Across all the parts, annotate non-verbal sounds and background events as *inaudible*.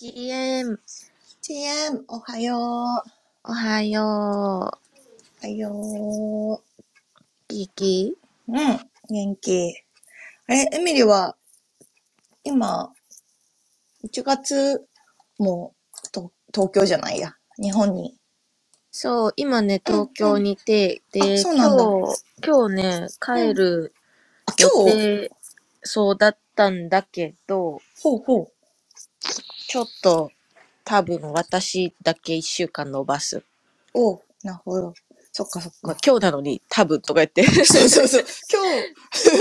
GM、TM、おはよう。おおはよはよう。元気？う。うん、元気。あれ、エミリは、今、1月もと東京じゃないや。日本に。そう、今ね、うん、東京うん。にいて、うなんだ。今日、今日ね、うん。帰るあ、予今日？定、そうだったんだけど、ほうほう。ちょっと、多分私だけ一週間伸ばす。おう、なるほど。そっかそっまあ、か。今日なのに多分とか言ってそうそうそう。*laughs* 今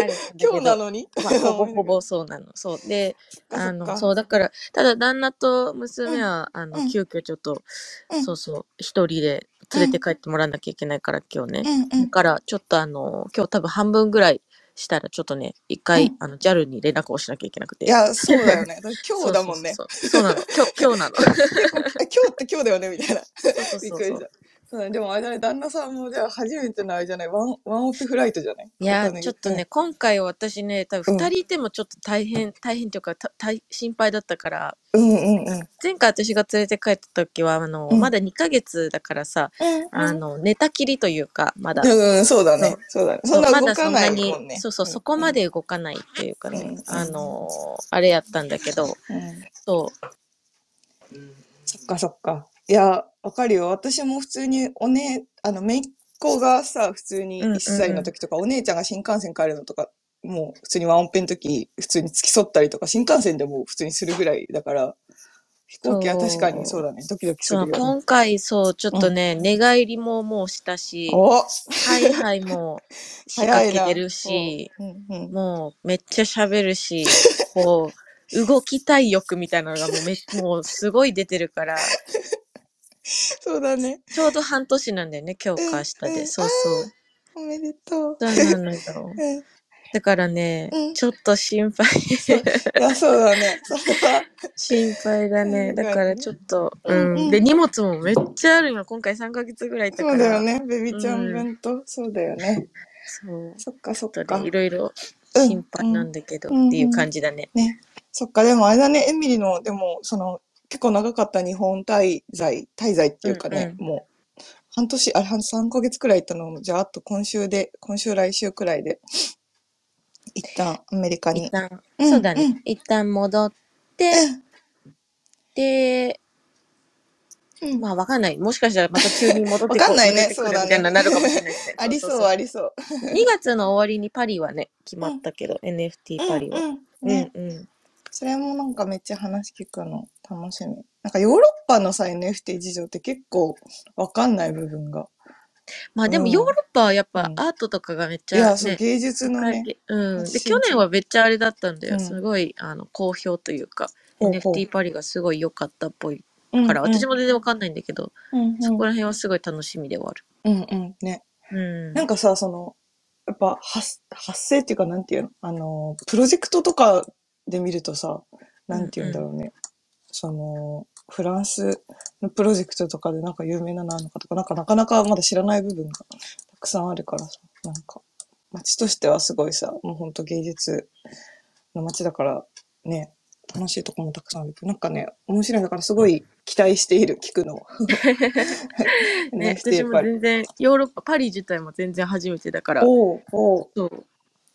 あ日、今日なのに？まあ、ほぼほ。*laughs* ぼそうなの。そう。で、あの。そう、だから、ただ旦那とうん、娘は、あの、うん、急遽ちょっと、うん、そうそう、一人でうん、連れて帰ってもらわなきゃいけないから、今日ね。うん、うん、だから、ちょっとあの、今日多分半分ぐらいしたら、ちょっとね、一う回、ん。あの、JAL に連絡をしなきゃいけなくて。いや、そうだよね。今そうそう日だもんね。そうそう。そうなの。今日、今日なの。*laughs* 今日って今日だよねみたいな。そうそうそうそう。びっくりした。そうでもあれだね、旦那さんもじゃあ初めてのあれじゃない、ワン、ワンオペフライトじゃない？いや。ちょっとね、今回私ね、多分うん。二人いてもちょっと大変、大変というか、た大心配だったから、うんうんうん。前回私が連れて帰った時は、あの、うん。まだ2ヶ月だからさ、うんうん。あの、寝たきりというか、まだ、うん、そうだそう、ね。そうだね。そんな動かなないに、もんね。そうそう、うんそこうん。まで動かないっていうかうね、んあうん。のーあれやったんだけど、うん。そそっかそっか。いや、わかるよ。私も普通におね、あの、姪っ子がさ、普通う、にうん1歳うんの時とか、お姉ちゃんが新幹線帰るのとか、もう普通にワンオペの時、普通に付き添ったりとか、新幹線でも普通にするぐらいだから、飛行機は確かにそうだね。ドキドキすそう、るよね。今回、そう、ちょっうん。とね、寝返りももうしたし、おハイハイも仕掛早いな。けてるおし、うんうん。もうめっちゃ喋るし、こう、動きたい欲みたいなのがもうめ、もうすごい出てるから、*laughs* そうだね。ちょうど半年なんだよね、今日うんか明日で。うん。あそうそう。あ、おめでとう。そうなのよ。*laughs* うんだからね、うん。ちょっと心配。いや、そうだね。心配だね。だから。ちょっと、ううん。で、んうん。荷物もめっちゃあるよ。今回3ヶ月ぐらいいたそうから。だよね。ベビうちゃんん。分と、そうだよね。そう。そっかそっちょっとね、いか。ろいろうん、心配う、なんんだけどうん、っていううん。感じだね。ね。そっか、でもあれだね、エミリの、でも、その、結構長かった日本滞在、滞在ってういうんかね、うん。もう、半年、あれ、半3ヶ月くらい行ったの、じゃあ、あと今週で、今週来週くらいで、一旦アメリカに。一旦、うん、そうだね。うん、一旦戻って、で、うん。まあわかんない。もしかしたらまた急に戻っわてこ、かんないね、そうだね。みたいななるかもしれないしね。ありそう。ありそう。2月の終わりにパリはね、決まうん、ったけど、NFT うん、パリは。うん。うんね。うん。それもなんかめっちゃ話聞くの楽しみ。なんかヨーロッパのさ、NFT 事情って結構わかんない部分が。まあうでもヨーロん。ッパはやっうん。ぱアートとかがめっちいや、そう、ゃね、芸術のね。うん。で。去年はめっちゃあれだったんだよ。うん。すごい、あの、好評というか、ほうほ NFT パリがすごい良かったっぽいから、う。うんうん。私も全然わかんないんだけど、うんうん。そこら辺はすごい楽しみではある。うんうん。ね。うん。なんかさ、その、やっぱ発、発生っていうか、なんていうの？あの、プロジェクトとかで見るとさ、うんなんていうんだうろうね。その、フランスのプロジェクトとかでなんか有名なのあるのかとか、なんかなかなかまだ知らない部分がたくさんあるからさ、なんか、街としてはすごいさ、もうほんと芸術の街だから、ね、楽しいとこもたくさんあるけど、なんかね、面白いだからすごい期待している、聞くの。ん。*laughs* *laughs* ね、私も。全然、ヨーロッパ、パリ自体も全然初めてだから、おう、おう。そう、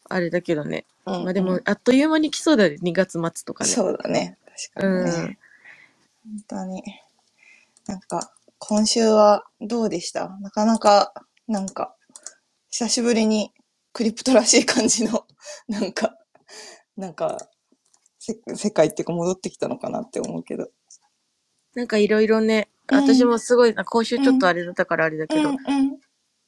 あれだけどね。うんまあでも、うん。あっという間に来そうだね。2月末とかね。そうだね。確かにうん。ね。本当に。なんか、今週はどうでした？なかなか、なんか、久しぶりにクリプトらしい感じの、*laughs* なんか、なんか、せ世界っていうか戻ってきたのかなって思うけど。なんかいろいろね、うん、私もすごい、あ今週うん、ちょっとあれだったからあれだけど、うん、うん、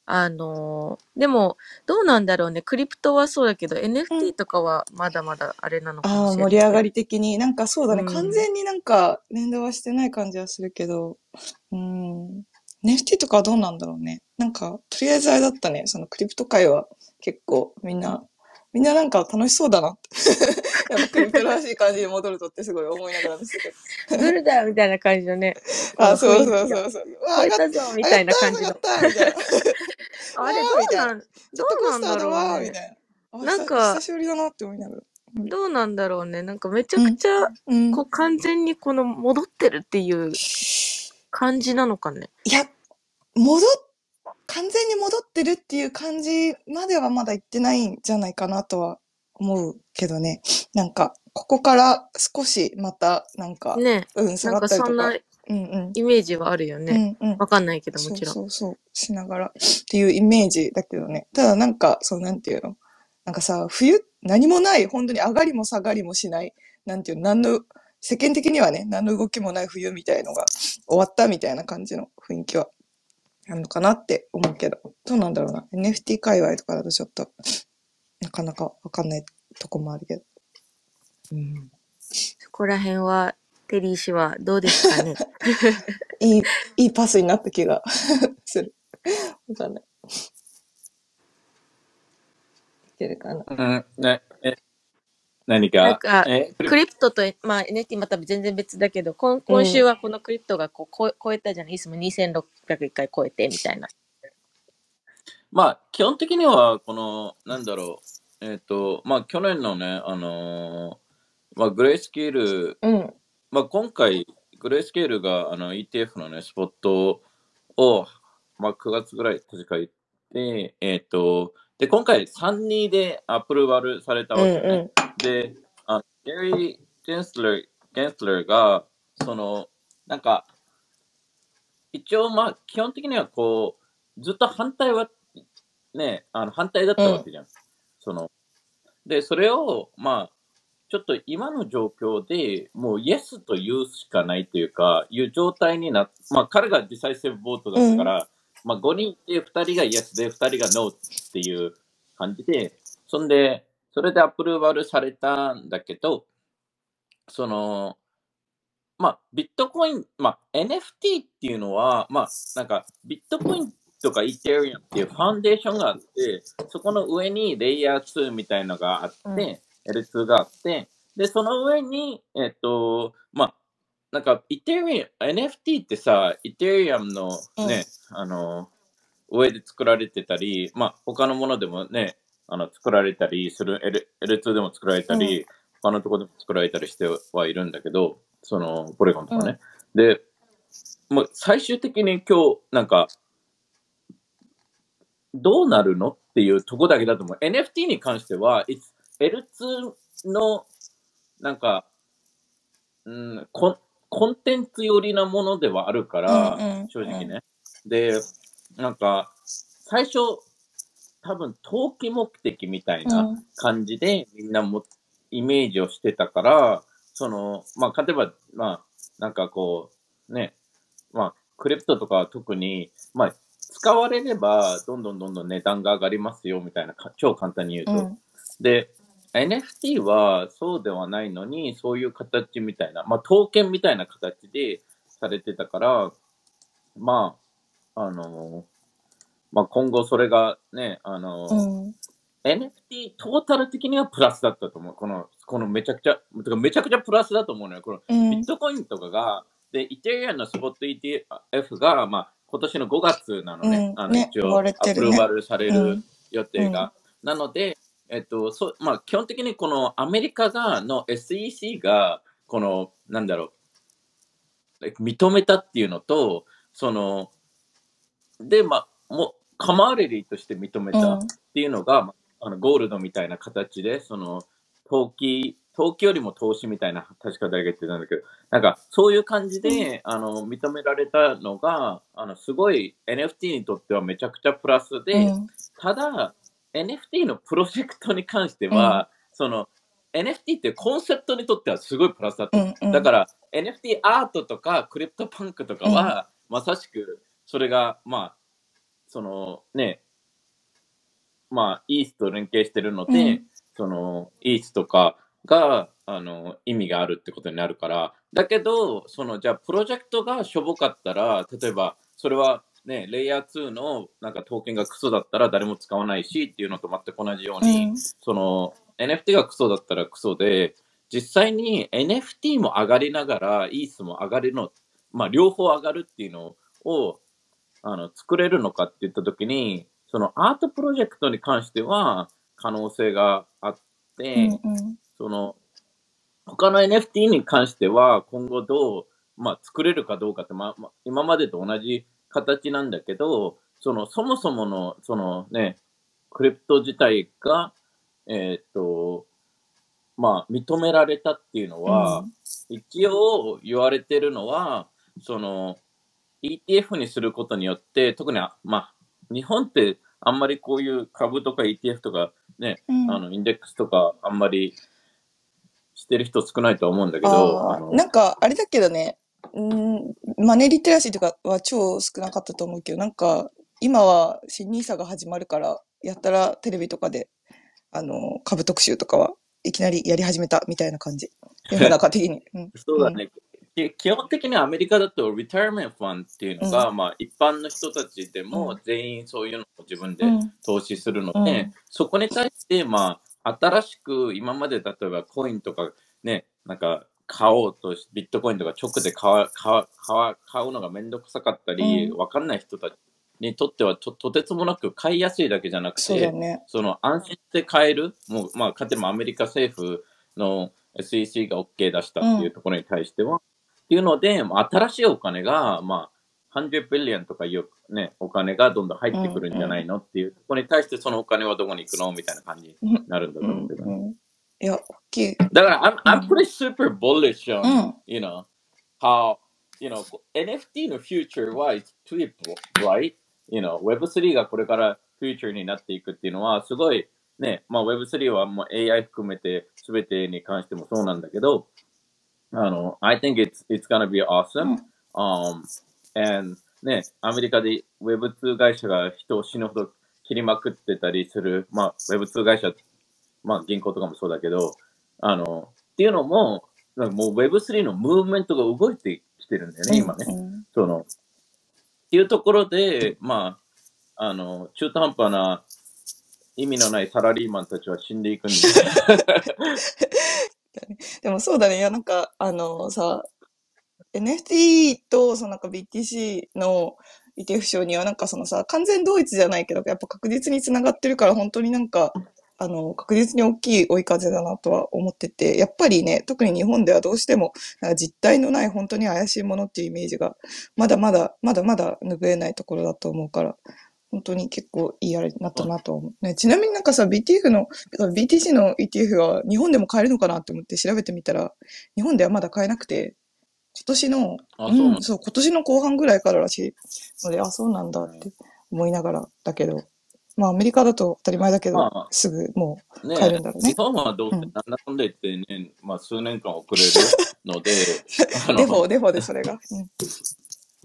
あのーでも、どうなんだろうね。クリプトはそうだけど、う NFT ん。とかはまだまだあれなのかもああ、しれないり上がり的に。なんかそうだうね。完ん。全になんか連動はしてない感じはするけど、うん。NFT とかはどうなんだろうね。なんか、とりあえずあれだったね。そのクリプト界は結構みんな、みんななんか楽しそうだなって。*laughs* やっぱクリプトらしい感じに戻るとってすごい思いながらですけど。ブルだみたいな感じのね、こ *laughs* あ、のそうそうそうそう。*laughs* うわ、超え上がったぞみたいな感じの。た上がったみたいな。あれ、ど。うなん、どジェットコーうなんだスターだわーみろうね。たいな。ん久、か、久しぶりだなって思いながら。どうなんだろうね。なんかめちゃくちゃ、うん。こう完全にこの戻ってるっていう感じなのかね。いや、戻っ、完全に戻ってるっていう感じまではまだ行ってないんじゃないかなとは思うけどね。なんか、ここから少しまた、なんか、ね。うん、下なんかがったりとか。そんなうんうん。イメージはあるよね。うんうん。わかんないけどもそうちろん。そうそう、しながらっていうイメージだけどね。ただなんか、そうなんていうの？なんかさ、冬、何もない、本当に上がりも下がりもしない、なんていうの、何の、世間的にはね、何の動きもない冬みたいのが終わったみたいな感じの雰囲気はあるのかなって思うけど、どうなんだろうな？NFT 界隈とかだとちょっと、なかなかわかんないとこもあるけど。うん。そこら辺は、テリー氏はどうですかね？*laughs* いい、いいパスになった気が *laughs* する。わかんない。いけるかな？うん、ね、え、何か、なんか、え、クリプトと、まあ NFT また全然別だけど、今今週はこのクリプトがこう超え超えたじゃない？いつも2601回超えてみたいな。まあ、基本的には、この、なんだろう、えっ、と、まあ、去年のね、あのーまあ、グレースケール、うん。まあ、今回、グレースケールが、あの、ETF のね、スポットを、まあ、9月ぐらい確か行って、えっ、と、で、今回3人でアプローバルされたわけよね。うんで、あゲリー・ゲンスラー、ゲンスラーが、その、なんか、一応、まあ、基本的にはこう、ずっと反対は、ね、あの反対だったわけじゃん。その、で、それを、まあ、ちょっと今の状況でもうイエスと言うしかないというか、いう状態になっまあ彼がディサイセブボートだったから、まあ5人で2人がイエスで2人がノーっていう感じで、そんで、それでアプローバルされたんだけど、その、まあ、ビットコイン、まあ、NFT っていうのは、まあ、なんか、ビットコインとかイーテリアムっていうファンデーションがあって、そこの上にレイヤー2みたいのがあって、うん L2 があって、で、その上に、えっと、まあ、なんか、イテリアム、NFT ってさ、イテリアムのね、あの、上で作られてたり、まあ、他のものでもね、あの、作られたりする、L、L2 でも作られたり、他のところでも作られたりしてはいるんだけど、その、ポレゴンとかね。で、もう最終的に今日、なんか、どうなるのっていうとこだけだと思う。NFT に関しては、it's L2 の、なんか、うん、コンコンテンツ寄りなものではあるから、うんうん正直ね。で、なんか、最初、多分、投機目的みたいなうん感じで、みんなも、イメージをしてたから、その、まあ、例えば、まあ、なんかこう、ね、まあ、クリプトとかは特に、まあ、使われれば、どんどんどんどん値段が上がりますよ、みたいな、か超簡単に言うと。うんで、NFT はそうではないのに、そういう形みたいな、まあ、刀剣みたいな形でされてたから、まあ、あの、まあ、今後それがね、あの、うん。NFT トータル的にはプラスだったと思う。この、このめちゃくちゃ、てかめちゃくちゃプラスだと思うのよ。このうんビットコインとかが、で、イテリアンのスポット ETF が、まあ、今年の5月なのね。あの、うんね一応、アプローバルされうるん予定が。なので、えっと、そう、まあ、基本的にこのアメリカが、の SEC が、この、なんだろう、認めたっていうのと、その、で、まあ、もう、カマーレリーとして認めたっていうのが、まああのゴールドみたいな形で、その、投機、投機よりも投資みたいな、確か誰が言ってたんだけど、なんか、そういう感じで、あの、認められたのが、あの、すごい NFT にとってはめちゃくちゃプラスで、うん。ただ、NFT のプロジェクトに関しては、その、NFT ってコンセプトにとってはすごいプラスだった。う。んうん。だから、NFT アートとか、 CryptoPunks とかは、まさしく、それが、まあ、その、ね、まあ、 ETH と連携してるので、うん。その、 ETH とかが、あの、意味があるってことになるから、だけど、その、じゃあ、プロジェクトがしょぼかったら、例えば、それは、ね、レイヤー2のなんかトークンがクソだったら誰も使わないしっていうのと全く同じように、うん。その NFT がクソだったらクソで、実際に NFT も上がりながら、イースも上がるの、まあ両方上がるっていうのをあの作れるのかって言ったときに、そのアートプロジェクトに関しては可能性があって、うんうん。その、他の NFT に関しては今後どう、まあ、作れるかどうかって、まあ、まあ今までと同じ形なんだけど、その、そもそもの、そのね、クリプト自体が、えーっと、まあ、認められたっていうのうは、ん。一応言われてるのは、その、ETF にすることによって、特にあ、まあ、日本ってあんまりこういう株とか ETF とかね、うん。あの、インデックスとかあんまりしてる人少ないとは思うんだけど、なんか、あれだけどね、うん、マネーリテラシーとかは超少なかったと思うけど、なんか、今は新ニーサが始まるから、やったらテレビとかで、あの、株特集とかはいきなりやり始めたみたいな感じ。世の中的に。うん。うん。そうだね。き基本的にアメリカだと、リタイアメントファンっていううん。のが、まあ、一般の人たちでうもん。全員そういうのを自分でうん。投資するのうで、ん。そこに対して、まあ、新しく今まで例えばコインとかね、なんか買おうとし、ビットコインとか直で買う買う買う買うのがめんどくさかったうり、ん。わかんない人たちにとってはととてつもなく買いやすいだけじゃなくて、そうだね。その安心して買える、もう、まあ、かつてもアメリカ政府の SEC が OK 出したう。っていうんところに対しては、っていうので、まあ新しいお金が、まあ、100ビリオンとかいうね、お金がどんどん入うってくん。るんじゃないうん。のっていうところに対して、そのお金はどこに行くの？みたいな感じにうん。なるんだうん。と思うけど。うん。いや、大きい。だから、I'm, う I'm ん。pretty super bullish う on, ん。you know, how, you know, NFT の future は it's pretty bright. You know, Web3 がこれから future になっていくっていうのは、すごい、ね、まあ Web3 はもう AI 含めて全てに関してもそうなんだけど、あの、I think it's, it's gonna be う awesome. ん。Um, and ね、アメリカで Web2 会社が人を死ぬほど切りまくってたりする、まあ Web2 会社、まあ銀行とかもそうだけど、あの、っていうのも、なんかもう Web3 のムーブメントが動いてきてるんだよね、うん。今ね。うん。その、っていうところで、まあ、あの、中途半端な意味のないサラリーマンたちは死んでいくんで。*laughs* でもそうだね。いや、なんか、あのさ、NFT とそのなんか BTC の ETF 賞にはなんかそのさ、完全同一じゃないけど、やっぱ確実につながってるから、本当になんか、あの、確実に大きい追い風だなとは思ってて、やっぱりね、特に日本ではどうしても、実体のない本当に怪しいものっていうイメージが、まだまだ、まだまだ拭えないところだと思うから、本当に結構いいあれになったなと思う。ね、ちなみになんかさ、BTF の、BTC の ETF は日本でも買えるのかなって思って調べてみたら、日本ではまだ買えなくて、今年の、あ、う、んそう、今年の後半ぐらいかららしいので、あ、そうなんだって思いながらだけど、まあアメリカだと当たり前だけど、ますぐもあ、う買えるね、んだろうね。日本はどうせうん。なんだかんだ言ってね、まあ数年間遅れるので、*laughs* あデフォ、の、デフォでそれが。うん。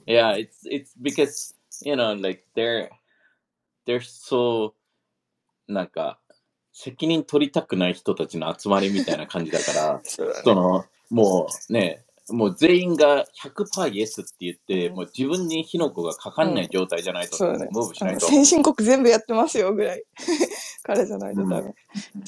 yeah, it's, it's because, you know, like they're, they're so, なんか、責任取りたくない人たちの集まりみたいな感じだから、*laughs* そうだね。その、もうね、もう全員が100%イエスって言っうて、ん。もう自分に火の粉がかかうん。んない状態じゃないとそうだね。ムーブしないと。先進国全部やってますよぐらい。*laughs* 彼じゃないとうん。多分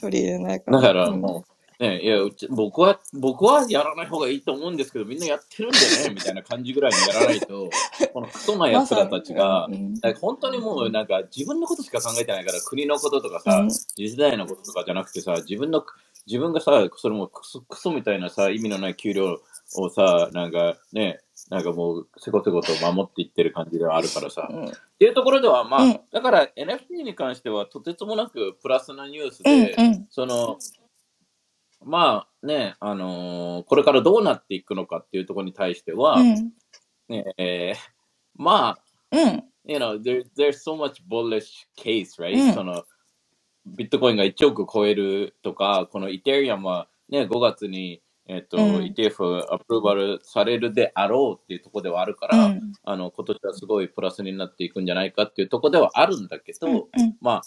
取り入れないから。だからうん。もう、ね、いや、うち、僕は、僕はやらない方がいいと思うんですけど、みんなやってるんでね、*laughs* みたいな感じぐらいにやらないと、このクソなま奴ら。たちが、*laughs* うん。本当にもうなんか自分のことしか考えてないから、国のこととかうさ、ん。次世代のこととかじゃなくてさ、自分の、自分がさ、それもクソ、クソみたいなさ、意味のない給料をさ、なんかね、なんかもう、せこせこと守っていってる感じではあるからさ。うん。っていうところでは、まあ、うん。だから NFT に関してはとてつもなくプラスなニュースうん。で、うん。その、まあね、あのーこれからどうなっていくのかっていうところに対してうは、ん。ねえーまあ、うん。you know, there, there's so much bullish case, う right? ん。その、ビットコインが1億超えるとか、このイテリアムはね、5月に、えっと、うん ETF アプローバルされるであろうっていうところではあるかうら、ん。あの、今年はすごいプラスになっていくんじゃないかっていうところではあるんだけうん。ど、うん。まあ、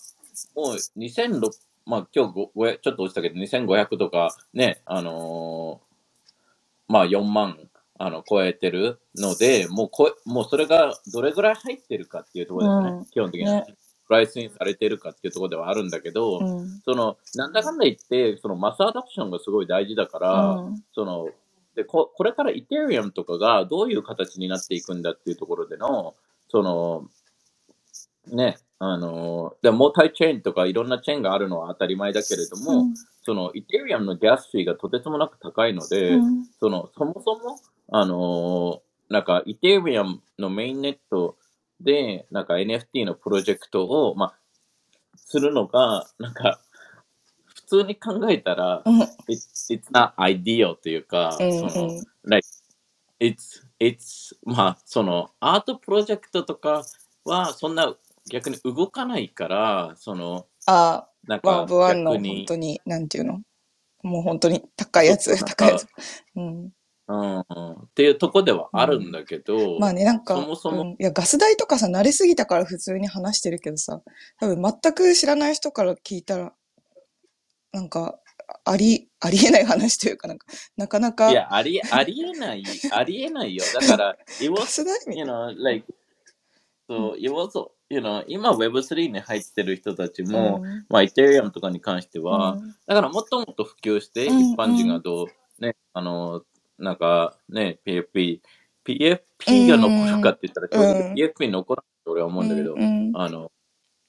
もう2006、まあ今日ごちょっと落ちたけど、2500とかね、あのーまあ4万あの超えてるので、もうもうそれがどれぐらい入ってるかっていうところですね、うん。基本的には。ね。プライスインされてるかっていうところではあるんだけど、うん。その、なんだかんだ言って、そのマスアダプションがすごい大事だかうら、ん。その、でここれからイテリアムとかがどういう形になっていくんだっていうところでの、その、ね、あの、でモータイチェーンとかいろんなチェーンがあるのは当たり前だけれどうも、ん。その、イテリアムのギャスフィーがとてつもなく高いのうで、ん。その、そもそも、あの、なんか、イテリアムのメインネットで、なんか NFT のプロジェクトを、まあ、するのが、なんか、普通に考えたら、うん。it's, it's not ideal というか、うん。その、like, it's, it's, まあ、その、アートプロジェクトとかは、そんな逆に動かないから、その、あなんあ、ワンオかブワンの逆に、本当に、なんていうの？もう本当に高いやつ、高いやつ。うん。うん、うん。っていうとこではあるんだけど、まあね、なんか、そもそもうん、いや、ガス代とかさ、慣れすぎたから普通に話してるけどさ、多分全く知らない人から聞いたら、なんか、あり、ありえない話というか、なんか、なかなかい、や、あり、ありえない、ありえないよ。だから、it ガ was, you know, like, so, it was, you know, 今 Web3 に入ってる人たちも、うん。まあ、イテリアムとかに関してうは、ん。だからもっともっと普及して、うん。一般人がどう、ね、あの、なんか、ね、PFP、PFP が残るかって言ったら、PFP 残らないと俺は思うんだけど、うんあの、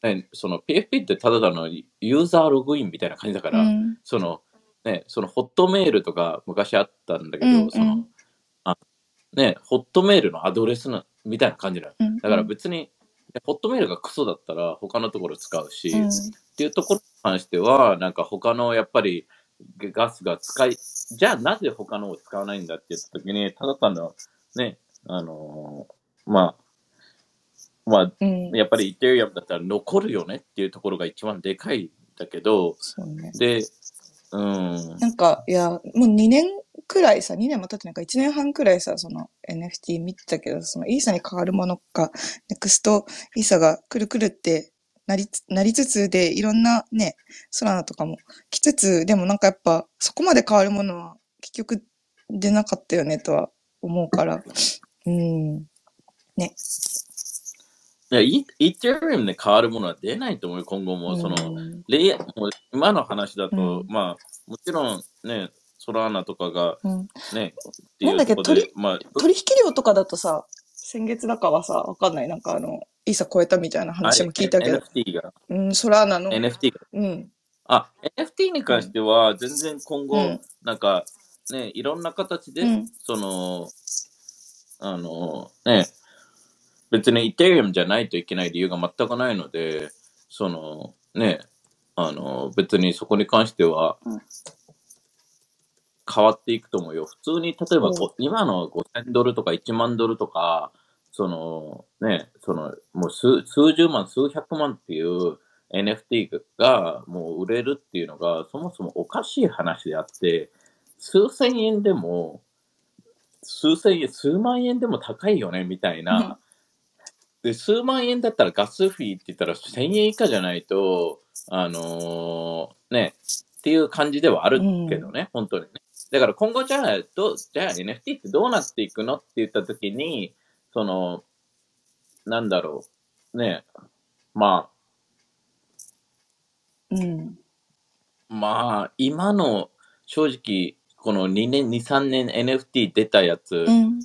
ね、その PFP ってただ単のユーザーログインみたいな感じだから、うん。その、ね、そのホットメールとか昔あったんだけど、うんその、あね、ホットメールのアドレスなみたいな感じなの。うんだから別に、ホットメールがクソだったら他のところ使うし、うん。っていうところに関しては、なんか他のやっぱりガスが使い、じゃあなぜ他のを使わないんだって言ったときに、ただ単の、ね、あのーまあ、まあ、うんやっぱりイテリアムだったら残るよねっていうところが一番でかいんだけど、そうね。で、うん、なんか、いや、もう2年くらいさ、2年も経ってないか、1年半くらいさ、その NFT 見てたけど、そのイーサに変わるものか、ネクストイーサがくるくるってなりつ、なりつつで、いろんなね、ソラナとかも来つつ、でもなんかやっぱ、そこまで変わるものは結局出なかったよねとは思うから、うん。ね。いや、イイテリアムで変わるものは出ないと思うよ、今後も。その、うんレイもう今の話だと、うんまあ、もちろんね、ソラーナとかがうん。ね、っていなんだっけ取、まあ、取引量とかだとさ、先月だかはさ、わかんない。なんかあの、イーサ超えたみたいな話も聞いたけど、NFT が、うん、ソラーナの、NFT が。うん、あ、NFT に関しては、全然今後、うん。なんか、ね、いろんな形で、うん。その、あの、ね、別にイテリアムじゃないといけない理由が全くないので、その、ね、あの、別にそこに関してはうん、変わっていくと思うよ。普通に、例えば今の5000ドルとか1万ドルとか、その、ね、その、もう数数十万、数百万っていう NFT がもう売れるっていうのが、そもそもおかしい話であって、数千円でも、数千円、数万円でも高いよね、みたいな。で、数万円だったらガスフィーって言ったら1000円以下じゃないと、あのーね、っていう感じではあるけどね、本当にね。だから今後じゃあ、どう、じゃあ NFT ってどうなっていくのって言ったときに、その、なんだろう、ね、まうん、あ、まあ、今の正直、この2年、2、3年 NFT 出たやつ、うん。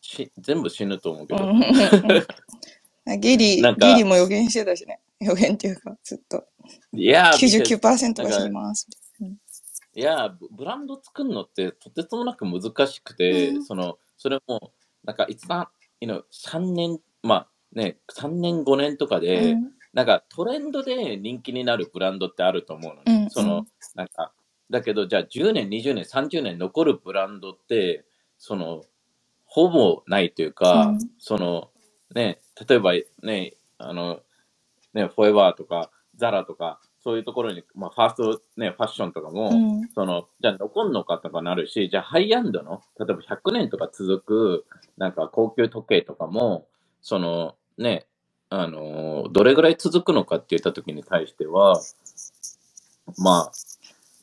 し全部死ぬと思うけど、うん。ゲリ、なんか。ゲリも予言してたしね。予言っていうか、ずっと。いや、99%が死にます。いや、ブブランド作るのってとてつもなく難しくて、うん。その、それも、なんか、いつだ、you know、3年、まあね、3年、5年とかで、うん。なんかトレンドで人気になるブランドってあると思うのね。うんその、なんか、だけど、じゃあ10年、20年、30年残るブランドって、その、ほぼないというか、うん。その、ね、例えばね、あの、ね、フォエバーとか、ザラとか、そういうところに、まあ、ファースト、ね、ファッションとかも、うんその、じゃあ残んのかとかなるし、じゃあハイアンドの、例えば100年とか続く、なんか高級時計とかも、その、ね、あのーどれぐらい続くのかって言った時に対しては、ま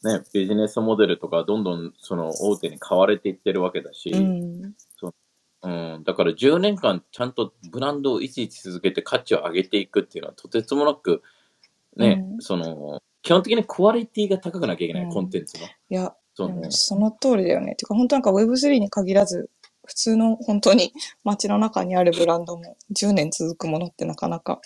あ、ね、ビジネスモデルとかどんどんその大手に買われていってるわけだし、うん。うん、だから10年間ちゃんとブランドを維持し続けて価値を上げていくっていうのはとてつもなく、ね、うんその、基本的にクオリティが高くなきゃいけない、うんコンテンツの。いや、そのその通りだよね。てか、本当なんか Web3 に限らず、普通の本当に *laughs* 街の中にあるブランドも10年続くものってなかなか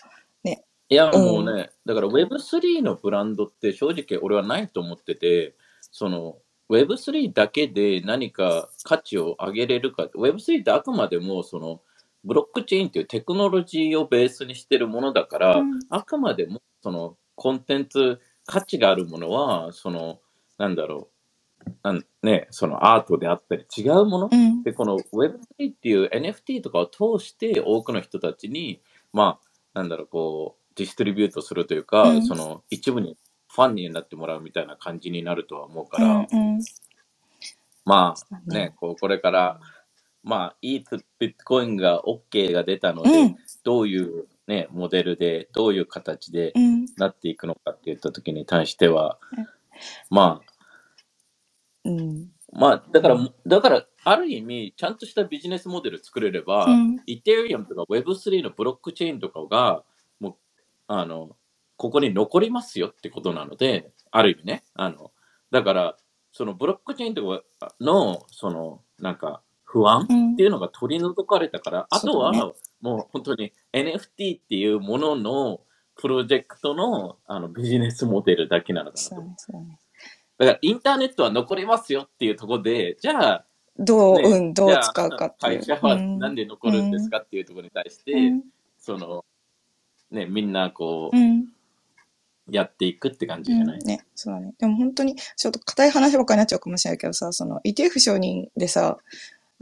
いや、うん。もうね、だから Web3 のブランドって正直俺はないと思ってて、その Web3 だけで何か価値を上げれるか、Web3 ってあくまでもそのブロックチェーンっていうテクノロジーをベースにしてるものだから、うん。あくまでもそのコンテンツ、価値があるものは、その、なんだろう、なんね、そのアートであったり違うもの？うん。で、この Web3 っていう NFT とかを通して多くの人たちに、まあ、なんだろう、こう、ディストリビュートするというか、うんその一部にファンになってもらうみたいな感じになるとは思うかうら、ん。うん。まあねね。、こうこれから、まあ、いいビットコインが OK が出たのうで、ん。どういうね、モデルで、どういう形でうん。なっていくのかって言った時に対しては、まあ、うん。まあ、だから、だから、ある意味、ちゃんとしたビジネスモデル作れれば、うん。イテリアムとか Web3 のブロックチェーンとかが、もう、あの、ここに残りますよってことなので、ある意味ね。あの、だから、そのブロックチェーンとかの、その、なんか、不安うんっていうのが取り除かれたから、あとは、もう本当に NFT っていうもののプロジェクトのあのビジネスモデルだけなのかなと。だから、インターネットは残りますよっていうところで、じゃあ、どう、ねうん、どう使うかっていう。会社はなんで残るんですかっていうところに対して、うん。その、ね、みんなこう、うん。やっていくって感じじゃない、うん、ね、そうだね。でも本当に、ちょっと硬い話ばっかりになっちゃうかもしれないけどさ、その ETF 承認でさ、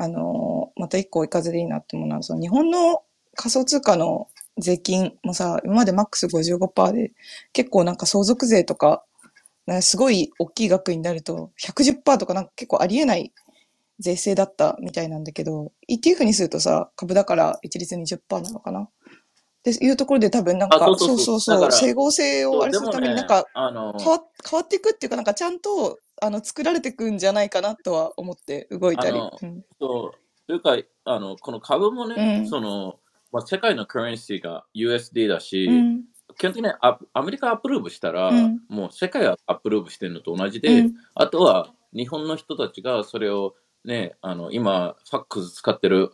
あのまた一個追い風でいいなって思うのは、その日本の仮想通貨の税金もさ、今までマックス55%で、結構なんか相続税とか、かすごい大きい額になると110%とかなんか結構ありえない税制だったみたいなんだけど、ETF にするとさ、株だから一律20%なのかな？っていうところで多分なんか、あそうそうそう。整合性をあれするためになんか、あの、変わ変わっていくっていうか、なんかちゃんとあの作られていくんじゃないかなとは思って動いたり。うん。そうというか、あの、この株もね、うん。その、まあ、世界のカレンシーが USD だし、うん。基本的にアアメリカアプローブしたら、うん。もう世界がアプローブしてるのと同じで、うん。あとは日本の人たちがそれをね、あの、今、ファックス使ってる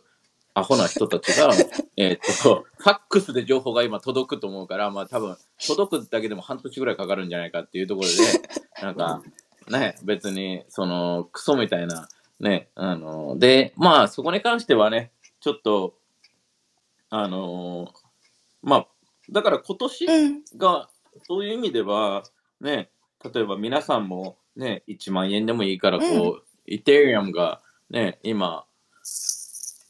アホな人たちが、*laughs* えっと、*laughs* ファックスで情報が今届くと思うから、まあ多分、届くだけでも半年ぐらいかかるんじゃないかっていうところで、*laughs* なんか、ね、別に、その、クソみたいな、ね、あの、で、まあそこに関してはね、ちょっと、あの、まあ、だから今年、うん。が、そういう意味では、ね、例えば皆さんもね、1万円でもいいから、こう、 Ethereum がね、今、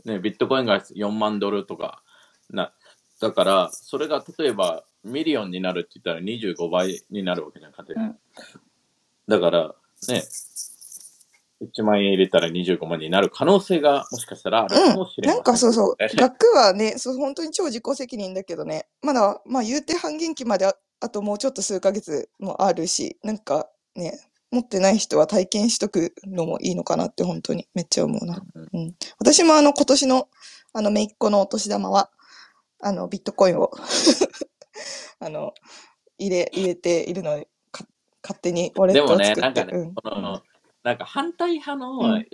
ね、ビットコインが4万ドルとか、な、だから、それが例えば million になるって言ったら25倍になるわけじゃん、勝手に。うん。だから、ね、1万円入れたら25万になる可能性がもしかしたらあるかもしれません。なんかそうそう。え、額はね、そう本当に超自己責任だけどね、まだ、まあ言うて半減期までああともうちょっと数ヶ月もあるし、なんかね、持ってない人は体験しとくのもいいのかなって本当にめっちゃ思うな。うん。うん、私もあの今年のあの姪っ子のお年玉は、あのビットコインを *laughs* あの入れ入れているので、か勝手にウォレットをでもね、作って。なんかね、うん。この、なんか反対派のエ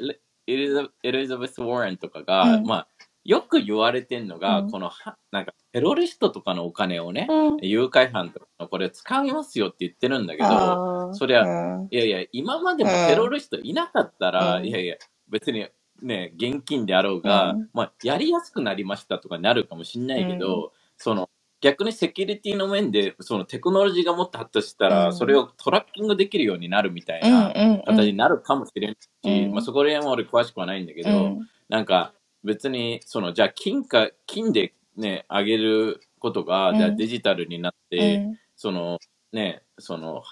リザエリザベス・ウォーレンとかが、うん。まあ、よく言われてんのが、うん。このは、なんか、テロリストとかのお金をね、うん。誘拐犯とかのこれ使いますよって言ってるんだけど、そりゃうん。いやいや、今までもうん。テロリストいなかったら、うん。いやいや、別にね、現金であろうが、うん。まあ、やりやすくなりましたとかなるかもしれないけど、その、逆にセキュリティの面で、そのテクノロジーがもっと発達したら、うん。それをトラッキングできるようになるみたいうんな形になるかもしれんし、うんまあ、そこら辺は俺詳しくはないんだけど、うんなんか別に、その、じゃあ金か、金でね、上げることが、うん。じゃあデジタルになって、うん。そのね、その、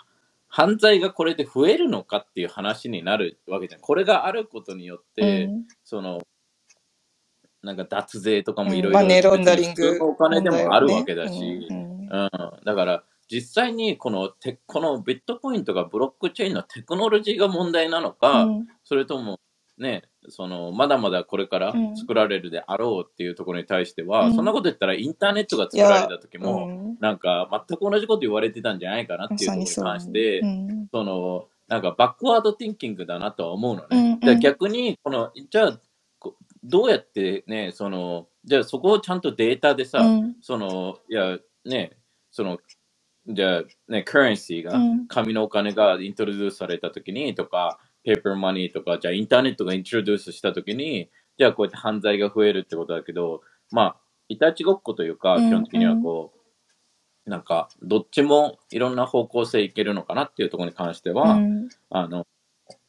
犯罪がこれで増えるのかっていう話になるわけじゃん。これがあることによって、うん。その、なんか脱税とかもうんいろいろ、マネーロンダリングお金でもあるわけだし、うんうんうん、だから実際にこのテこのビットコインとかブロックチェーンのテクノロジーが問題なのか、うん。それともね、そのまだまだこれからうん。作られるであろうっていうところに対しては、うん。そんなこと言ったらインターネットが作られた時も、うん。なんか全く同じこと言われてたんじゃないかなっていうところに関して、うん。そのなんかバックワードティンキングだなとは思うのね。うんうん。じゃあ逆にこのじゃあこどうやってねそのじゃあそこをちゃんとデータでさ、うん。そのいやねその、じゃあ、ね、カレンシーが、うん。紙のお金がイントロデュースされたときにとか、ペーパーマニーとか、じゃあインターネットがイントロデュースしたときに、じゃあこうやって犯罪が増えるってことだけど、まあ、いたちごっこというか、うん基本的にはこう、なんか、どっちもいろんな方向性いけるのかなっていうところに関してうは、ん。あの、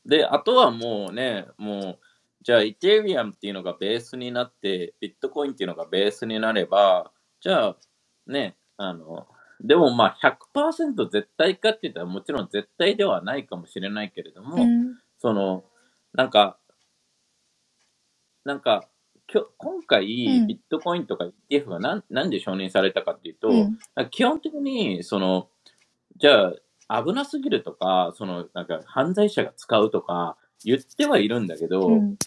で、あとはもうね、もう、じゃあ、イテリアムっていうのがベースになって、ビットコインっていうのがベースになれば、じゃあ、ね、あの、でもまあ100%絶対かって言ったらもちろん絶対ではないかもしれないけれども、うん。その、なんか、なんか、きょ今回、うんビットコインとか ETF がなんなんで承認されたかっていうと、うん。基本的に、その、じゃあ、危なすぎるとか、その、なんか、犯罪者が使うとか、言ってはいるんだけど、うん。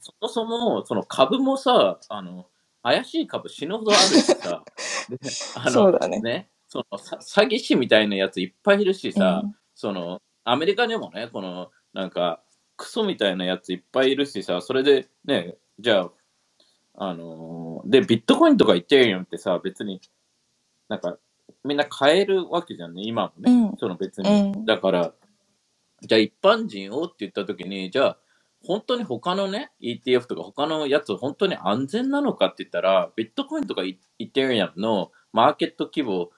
そもそも、その株もさ、あの、怪しい株死ぬほどあるしさ、*laughs* であの、そうだね。ね、その、さ詐欺師みたいなやついっぱいいるしうさ、ん。その、アメリカでもね、この、なんか、クソみたいなやついっぱいいるしさ、それで、ね、じゃあ、あのーで、ビットコインとかイテリアムってさ、別に、なんか、みんな買えるわけじゃんね、今もね。うん。その別うに。ん。だから、じゃあ一般人をって言ったときに、じゃあ、本当に他のね、ETF とか他のやつ本当に安全なのかって言ったら、ビットコインとかイイテリアムのマーケット規模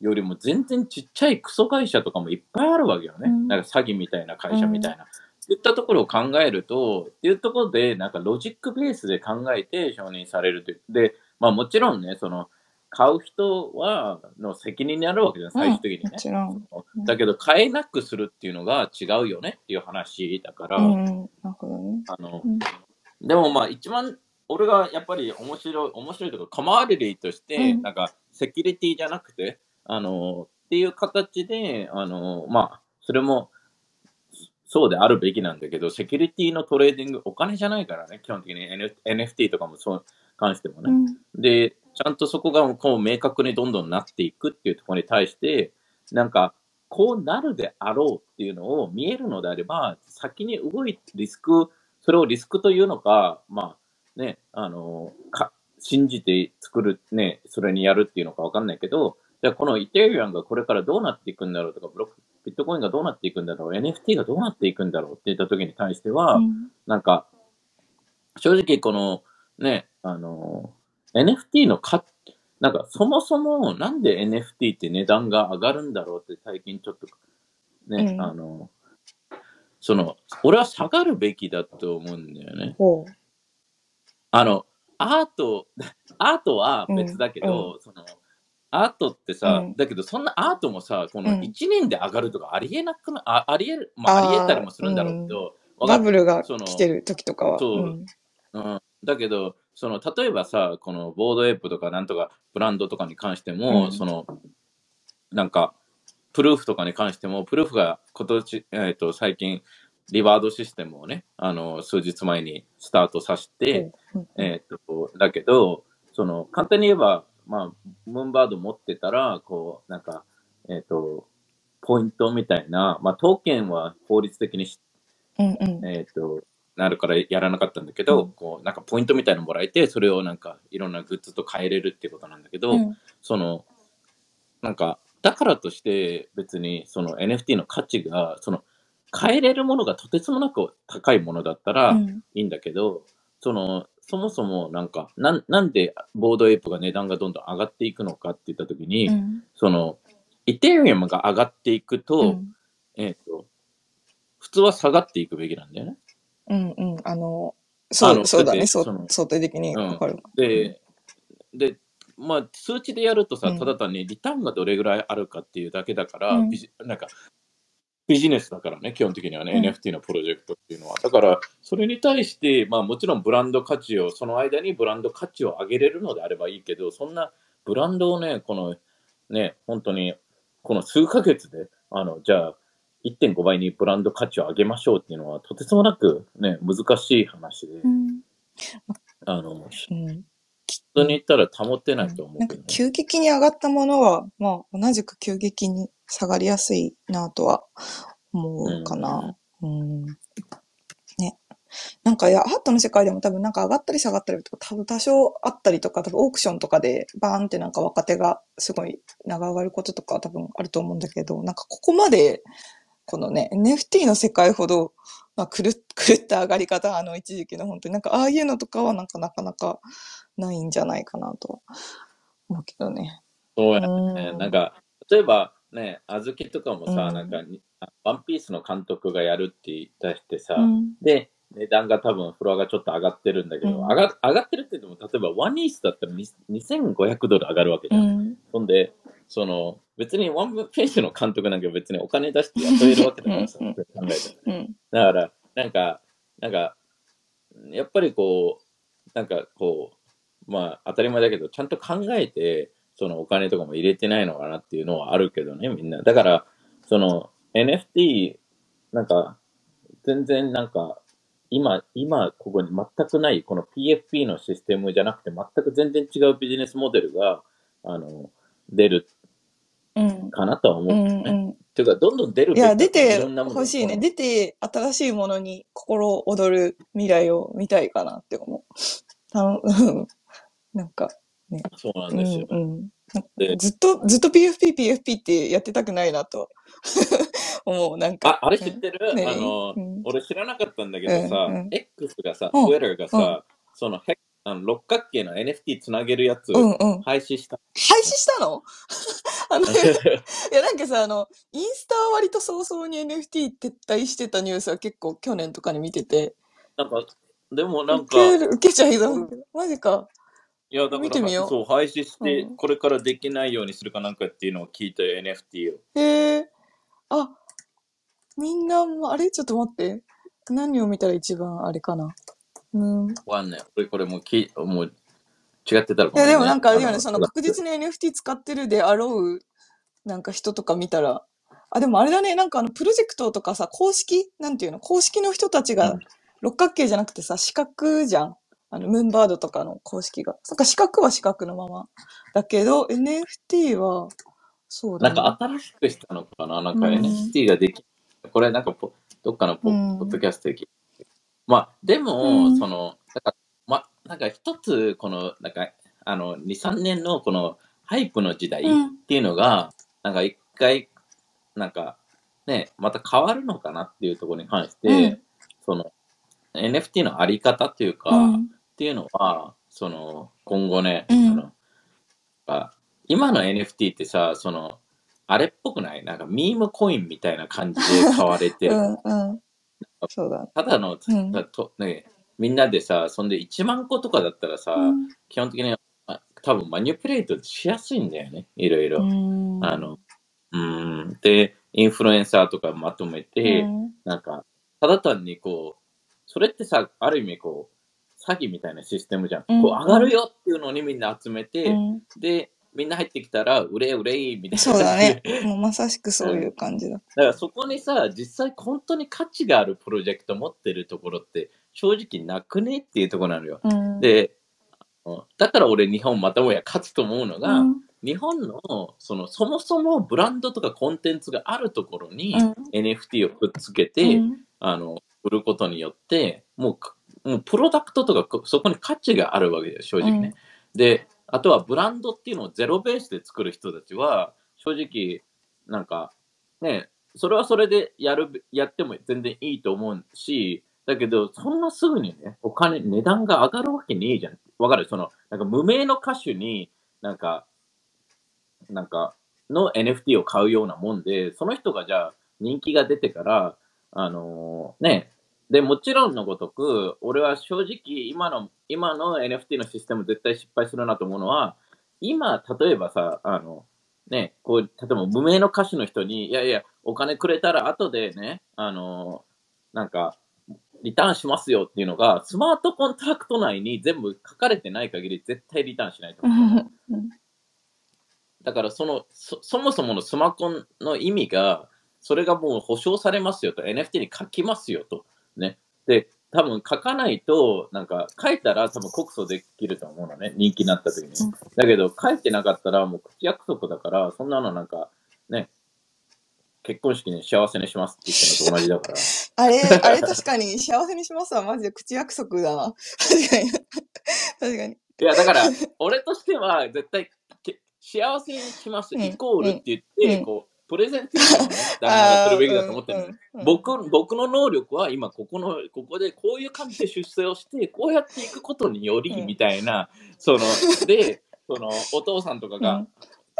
よりも全然ちっちゃいクソ会社とかもいっぱいあるわけよね。うんなんか詐欺みたいな会社みたいな。いったところを考えると、っていうところで、なんかロジックベースで考えて承認されるという。で、まあもちろんね、その、買う人は、の責任になるわけじゃん、最終的にねも。ちろん。うんだけど、買えなくするっていうのが違うよねっていう話だから、うん。なるほどね。あの、うんでもまあ一番、俺がやっぱり面白い、面白いというか、 commodity として、うんなんか、 security じゃなくて、あの、っていう形で、あの、まあ、それも、そうであるべきなんだけど、 security の trading、お金じゃないからね、基本的に N- NFT とかもそう、関してもね。うん。で、ちゃんとそこがこう明確にどんどんなっていくっていうところに対して、なんか、こうなるであろうっていうのを見えるのであれば、先に動いてリスク、それをリスクというのか、まあね、あの、か信じて作る、ね、それにやるっていうのかわかんないけど、じゃあこのイテリアムがこれからどうなっていくんだろうとか、ブロック、ビットコインがどうなっていくんだろう、NFT がどうなっていくんだろうって言った時に対しては、うん。なんか、正直この、ね、あの、NFT のか、なんかそもそもなんで NFT って値段が上がるんだろうって最近ちょっと、ね、うん。あの、その、俺は下がるべきだと思うんだよね。あの、アート、アートは別だけど、その、アートってさ、うん。だけどそんなアートもさ、このうん。1年で上がるとかありえなくな、あありえる、まあありえたりもするんだろうけど、わかる。バブルがその来てる時とかは。そう。うん。うん、だけど、その例えばさ、このボードエップとかなんとかブランドとかに関しても、うん。そのなんか、プルーフとかに関しても、プルーフが今年、えっ、と、最近、リワードシステムをね、あの、数日前にスタートさせて、う。ん。えっ、と、だけど、その、簡単に言えば、まあ、ムーンバード持ってたら、こう、なんか、えっ、と、ポイントみたいな、まあ、トーケンは法律的にしうんうん。えっ、と、なるからやらなかったんだけど、うん。こう、なんかポイントみたいなのもらえて、それをなんかいろんなグッズと変えれるっていうことなんだけど、うん。その、なんか、だからとして別にその NFT の価値が、その、変えれるものがとてつもなく高いものだったらうん。いいんだけど、その、そもそもなんか、なんなんでボードエイプが値段がどんどん上がっていくのかって言ったときに、うんその、イテリアムが上がっていくと、うんえっ、と、普通は下がっていくべきなんだよね。うんうん。あの、そうそうだね。そ相対的にわかる。で、で、まあ、数値でやるとさ、うんただ単にリターンがどれぐらいあるかっていうだけだから、うんなんか、ビジネスだからね、基本的にはね、うん。NFT のプロジェクトっていうのは。だから、それに対して、まあもちろんブランド価値を、その間にブランド価値を上げれるのであればいいけど、そんなブランドをね、この、ね、本当に、この数ヶ月で、あの、じゃあ、1.5倍にブランド価値を上げましょうっていうのは、とてつもなくね、難しい話で、うん。あの、うん人に言ったら保ってないと思なんか。急激に上がったものは、まあ、同じく急激に下がりやすいなとは思うかな。うん。ね。なんか、いや、アートの世界でも多分なんか上がったり下がったりとか、多分多少あったりとか、多分オークションとかでバーンってなんか若手がすごい長上がることとか多分あると思うんだけど、なんかここまで、このね、NFT の世界ほど、まあ、狂った上がり方、あの一時期の本当になんかああいうのとかはなんかなかなかないんじゃないかなとは思うけどね。そうやうね。ん。なんか、例えばね、あずきとかもうさ、なんん。かワンピースの監督がやるって言い出してうさ、ん。で、値段が多分フロアがちょっと上がってるんだけど、うん。上が、上がってるって言っても、例えばワンイースだったらに2500ドル上がるわけうじゃん。ん。そんで、その、別にワンピースの監督なんか別にお金出して雇えるわけだからさ、考えたら。うん。だから、なんか、なんか、やっぱりこう、なんかこう、まあ当たり前だけど、ちゃんと考えて、そのお金とかも入れてないのかなっていうのはあるけどね、みんな。だから、その NFT、なんか、全然なんか、今、今ここに全くない、この PFP のシステムじゃなくて、全く全然違うビジネスモデルが、あの、出るうん。かなとは思ううん。うん。ていうか、どんどん出るいや、出べきだと思う。いてろんなものしいね。出て新しいものに心躍る未来を見たいかなって思う。たのうんなんかね。そうなうんですよ。んうん。なんかで、ずっと、ずっと PFP、PFP ってやってたくないなと *laughs* 思う。なんか、あ、あれ知っうんてる？あねの、うん。俺知らなかったんだけうん、どさ、うん。X がさ、うん、Twitter がうん、さ、その、へあの六角形の NFT つなげるやつうん、うん。廃止した。廃止したの？*laughs* あの、いや、*laughs* なんかさ、あの、インスタは割と早々に NFT 撤退してたニュースは結構去年とかに見てて、なんか、でもなんか、受ける、受けちゃいそう。マジか。いや、だからは、見てみよそう、廃止しう。て、うん。これからできないようにするかなんかっていうのを聞いたよ NFT を。へえ。あ、みんな、あれ？ちょっと待って。何を見たら一番あれかな？うん。わかんない。俺これもうき、もう違ってたらいや。でもなんか、今ね、あの、その確実に NFT 使ってるであろう、なんか人とか見たら、あ、でもあれだね、なんかあの、プロジェクトとかさ、公式？なんていうの？公式の人たちがうん。六角形じゃなくてさ、四角じゃん。あの、ムーンバードとかの公式が。そっか、四角は四角のまま。だけど、NFT は、そうなんかだね。新しくしたのかな？なんかうん。NFT ができ、これなんかポ、どっかのうポ、ポッドん。キャストで聞いて。まあ、でうも、ん。その、なんか、ま、なんか一つ、この、なんか、あの、2、3年のこのハイプの時代っうん。ていうのが、なんか一回、なんか、ね、また変わるのかなっていうところに関しうて、ん。その、NFT のあり方っていううか、っん。ていうのは、その、今後ね、うん。あの、あ今の NFT ってさ、その、あれっぽくない？なんかミームコインみたいな感じで買われて *laughs* うる。ん。うん。そうだね。ただの、うん。たとね、みんなでさ、そんで1万個とかだったらさ、うん。基本的にあ多分マニュピュレートしやすいんだよね、いろいうろ。ん。あの、うん。で、インフルエンサーとかまとめうて、ん。なんか、ただ単にこう、それってさ、ある意味こう、詐欺みたいなシステムじゃん。うん。こう、上がうん。るよっていうのにみんな集めうて、ん。で、みんな入ってきたら、売れ売れみたいそうな感じだね。で。*laughs* もうまさしくそううん。いう感じだ。だからそこにさ、実際本当に価値があるプロジェクト持ってるところって正直なくねっていうところなのよ。うん。で、うんだから俺日本またもや勝つと思うのうが、ん。日本のそのそもそもブランドとかコンテンツがあるところうにん。NFT をくっつけうて、ん。あの、売ることによって、もうか、もうプロダクトとかこそこに価値があるわけだよ、正う直ね。ん。で、あとはブランドっていうのをゼロベースで作る人たちは、正直、なんか、ね、それはそれでやる、やっても全然いいと思うし、だけど、そんなすぐにね、お金、値段が上がるわけねえじゃん。わかる？その、なんか無名の歌手に、なんか、なんか、の NFT を買うようなもんで、その人がじゃあ人気が出てから、あのーね、で、もちろんのごとく、俺は正直今の、今の NFT のシステム絶対失敗するなと思うのは、今、例えばさ、あの、ね、こう、例えば無名の歌手の人に、いやいや、お金くれたら後でね、あのーなんか、リターンしますよっていうのが、スマートコントラクト内に全部書かれてない限り絶対リターンしないとう思う。だからそのそ、そもそものスマコンの意味が、それがもう保証されますよと、NFT に書きますよと。ね。で、多分書かないと、なんか書いたら多分告訴できると思うのね。人気になった時に。だけど書いてなかったらもう口約束だから、そんなのなんか、ね、結婚式に幸せにしますって言ってるのと同じだから。*laughs* あれ、あれ確かに幸せにしますわ。マジで口約束だな。確かに。確かに。いや、だから、俺としては絶対け幸せにします、うんイコールって言って、うんこう、プレゼンテーションをね、だするべきだと思ってる、*laughs* うんうんうん。僕僕の能力は今ここのここでこういう感じで出世をしてこうやっていくことによりうんみたいな、そのでそのお父さんとかがうん、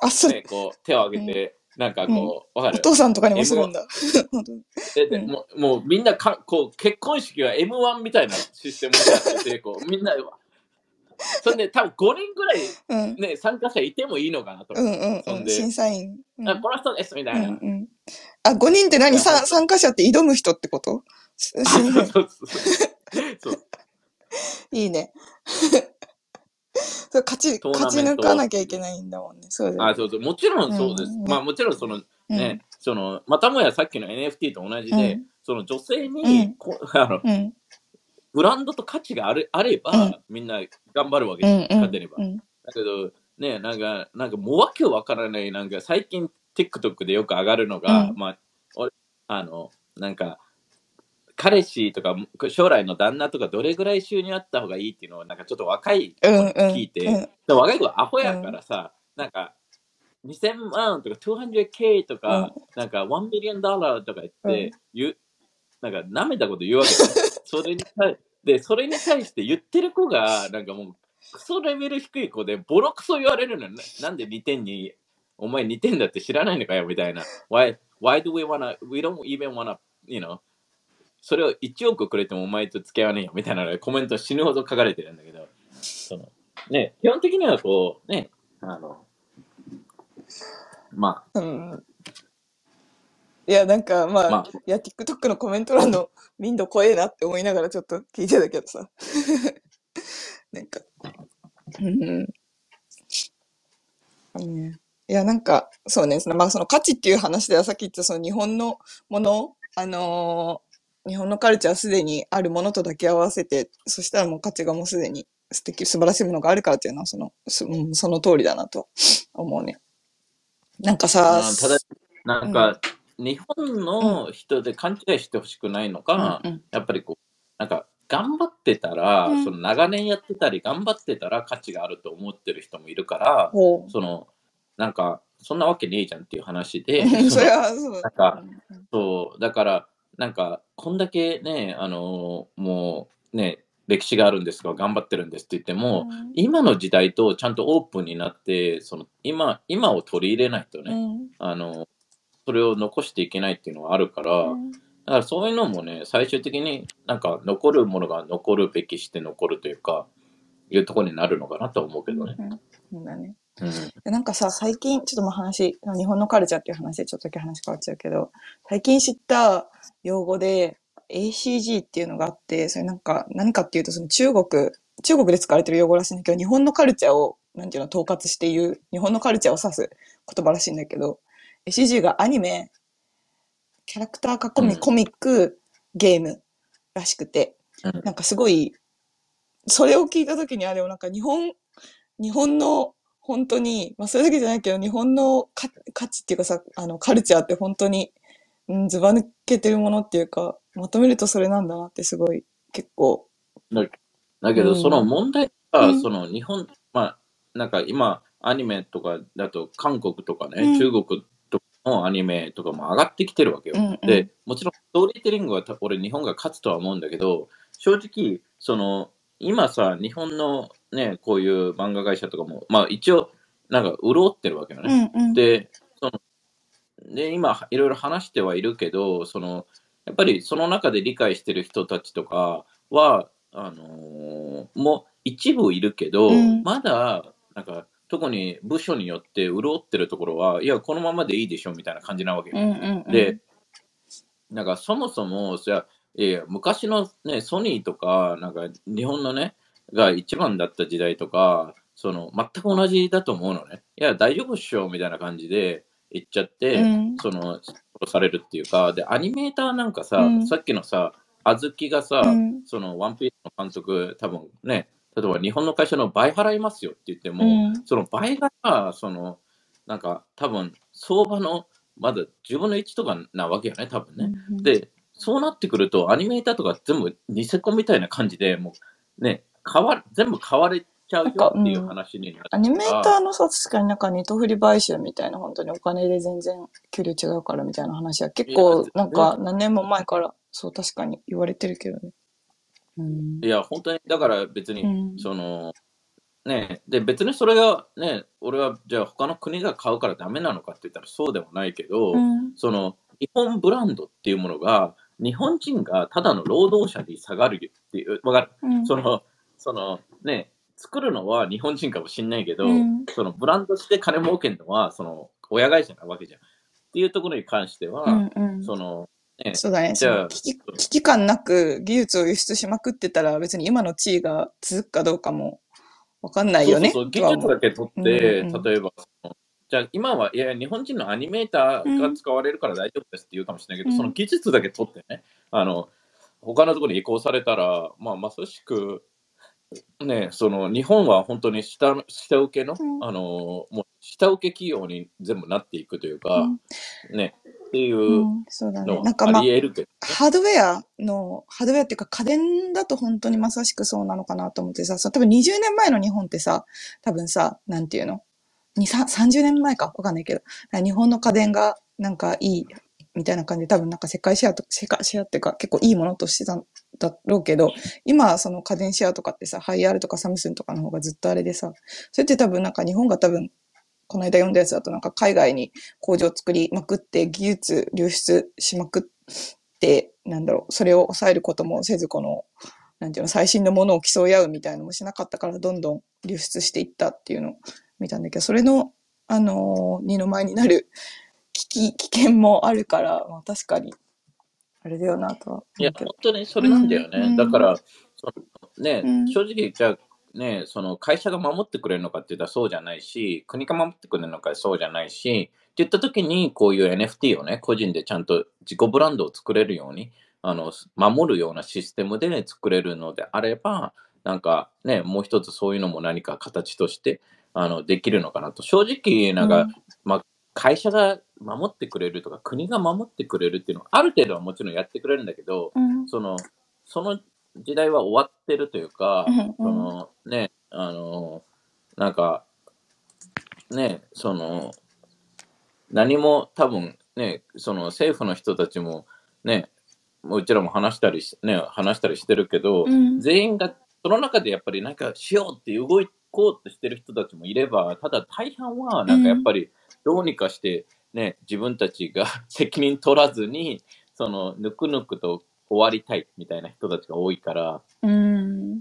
あ、そう、ねこう手を挙げて、なんかこう、わかおる父さんとかにもするんだ。*laughs* もうもうみんなかこう結婚式は M1 みたいなシステムになっててこうみんな *laughs* それで多分5人ぐらい、うん。ね、参加者いてもいいのかなと、うんうんうん。審査員。うんあこの人ですみたういな。んうん。あ、5人って何？さ参加者って挑む人ってこと？*laughs* いいね。*laughs* それ勝ち、勝ち抜かなきゃいけないんだもんね。そう。あそうそうもちろんそうです。うんまあもちろんそのね、そのまたもやさっきの NFT と同じで、うんその女性うんにこ、あの。ブランドと価値があるあれば、うんみんな頑張るわけです、うんうん。勝てれば。うん。だけど、ね、なんか、なんかもうわけわからない、なんか最近 TikTok でよく上がるのが、うんまあ、俺、あの、なんか、彼氏とか将来の旦那とかどれぐらい収入あった方がいいっていうのをなんかちょっと若い子にうんうん。聞いて、うんでも若い子はアホやからさ、なんか2000万とか 200k とか、なんか1ミリオンドラーとか言って、言うなんか舐めたこと言うわけ *laughs* それに対で、それに対して言ってる子が、なんかもう、クソレベル低い子で、ボロクソ言われるのよね。なんで2点に、お前2点だって知らないのかよ、みたいな。Why, why do we wanna, we don't even wanna, you know, それを1億くれてもお前と付き合わねえよ、みたいなコメント死ぬほど書かれてるんだけど、その、ね、基本的にはこう、ね、あの、まあ、うん。いや、なんか、まあ、まあいや、TikTok のコメント欄の民度怖えなって思いながらちょっと聞いてたけどさ。*laughs* なんか、うん。あのねいや、なんか、そうね、その、まあ、その価値っていう話ではさっき言ったその日本のもの、あのー日本のカルチャーすでにあるものとだけ合わせて、そしたらもう価値がもうすでに素敵、素晴らしいものがあるからっていうのは、その、すうん、その通りだなと思うね。なんかさ、あーただ、なんか、日本の人で勘違いしてほしくないのが、うんうん。やっぱりこう、なんか、頑張ってたら、うん。その長年やってたり、頑張ってたら価値があると思ってる人もいるから、ほう。その、なんか、そんなわけねえじゃんっていう話で、*laughs* そそのれはそう。なんかそう、だから、なんか、こんだけね、あのもうね、歴史があるんですが、頑張ってるんですって言っても、うん。今の時代とちゃんとオープンになって、その今今を取り入れないとね、うん。あの、それを残していけないっていうのはあるから、うんだからそういうのもね、最終的になんか残るものが残るべきして残るというか、いうところになるのかなと思うけどね。そうだね。うん。でなんかさ、最近、ちょっとまあ話、日本のカルチャーっていう話でちょっとだけ話変わっちゃうけど、最近知った用語で ACG っていうのがあって、それなんか、何かっていうと、その中国、中国で使われてる用語らしいんだけど、日本のカルチャーを、なんていうの、統括して言う、日本のカルチャーを指す言葉らしいんだけど、ACG がアニメ、キャラクターかコミ,、うん。コミック、ゲームらしくて、うん。なんかすごい、それを聞いたときに、あれをなんか日本、日本の本当に、まあそれだけじゃないけど、日本の価価値っていうかさ、あの、カルチャーって本当に、うん、ずば抜けてるものっていうか、まとめるとそれなんだなってすごい、結構、だだけど、うん。その問題は、うん。その日本、まあ、なんか今、アニメとかだと、韓国とかね、うん。中国のアニメとかも上がってきてるわけよ。うんうんで、もちろん、ストーリーテリングはた俺、日本が勝つとは思うんだけど、正直、その、今さ、日本のね、こういう漫画会社とかも、まあ一応、なんか潤ってるわけよね。うんうん。で、その、で、今、いろいろ話してはいるけど、その、やっぱりその中で理解してる人たちとかは、あのーもう一部いるけど、うんまだ、なんか、特に部署によって潤ってるところは、いや、このままでいいでしょみたいな感じなわけよ。うんうんうん。で、なんかそもそも、じゃいや昔のね、ソニーとか、なんか日本のね、が一番だった時代とか、その、全く同じだと思うのね。いや、大丈夫っしょみたいな感じで言っちゃって、うんその、殺されるっていうか、で、アニメーターなんかさ、うんさっきのさ、あずきがさ、うんその、ワンピースの監督、多分ね、例えば日本の会社の倍払いますよって言っても、うんその倍が、その、なんか多分相場のまだ10分の1とかなわけよね、多分ね。うんで、そうなってくると、アニメーターとか全部ニセコみたいな感じで、もうね、変わ全部買われちゃうよっていう話になるから。アニメーターのさ、確かになんかネトフリ買収みたいな、本当にお金で全然給料違うからみたいな話は結構なんか何年も前からそう確かに言われてるけどね。うん。いや、本当に、だから別に、うん。その、ね、で、別にそれがね、俺はじゃあ他の国が買うからダメなのかって言ったらそうでもないけど、うん。その、日本ブランドっていうものが、日本人がただの労働者に下がるっていう、わかる？うん。その、そのね、作るのは日本人かもしんないけど、うんそのブランドして金儲けるのは、その親会社なわけじゃん。っていうところに関しては、うんうん。その、ね、そうだね。じゃあ危機、危機感なく技術を輸出しまくってたら別に今の地位が続くかどうかもわかんないよね。そう技術だけ取って、うんうん例えばじゃあ今は、いや、日本人のアニメーターが使われるから大丈夫ですって言うかもしれないけど、うん。その技術だけ取ってね、あの、他のところに移行されたら、まあ、まさしく、ね、その日本は本当に下下請けの、うん。あの、もう下請け企業に全部なっていくというか、うん。ね、っていううのん、そうだね。あなんかまあり、得るけど、ね。ハードウェアの、ハードウェアっていうか家電だと本当にまさしくそうなのかなと思ってさ、多分20年前の日本ってさ、多分さ、なんていうの ?2、30年前か？わかんないけど、日本の家電がなんかいいみたいな感じで多分なんか世界シェアと、世界シェアっていうか結構いいものとしてたんだろうけど、今その家電シェアとかってさ、ハイアールとかサムスンとかの方がずっとあれでさ、それって多分なんか日本が多分この間読んだやつだとなんか海外に工場作りまくって技術流出しまくって、なんだろう、それを抑えることもせずこの、なんていうの、最新のものを競い合うみたいなのもしなかったからどんどん流出していったっていうのを見たんだけど、それの、あのー二の舞になる危機、危険もあるから、まあ確かに、あれだよなとは思いや。本当にそれなんだよね。うんだから、ね、うん正直、じゃあ、ね、その会社が守ってくれるのかって言ったらそうじゃないし、国が守ってくれるのかそうじゃないし、って言った時に、こういう NFT をね、個人でちゃんと自己ブランドを作れるように、あの、守るようなシステムで作れるのであれば、なんかね、もう一つそういうのも何か形として、あの、できるのかなと。正直、なんか、うんまあ、会社が守ってくれるとか、国が守ってくれるっていうのは、ある程度はもちろんやってくれるんだけど、うんその、その時代は終わってるというか、うんうん。そのね、あの、なんか、ね、その、何も多分ね、その政府の人たちもね、もううちらも話したりし、ね、話したりしてるけど、うん。全員がその中でやっぱりなんかしようって動こうとしてる人たちもいれば、ただ大半はなんかやっぱりどうにかしてね、自分たちが *laughs* 責任取らずに、そのぬくぬくと終わりたいみたいな人たちが多いから、うん。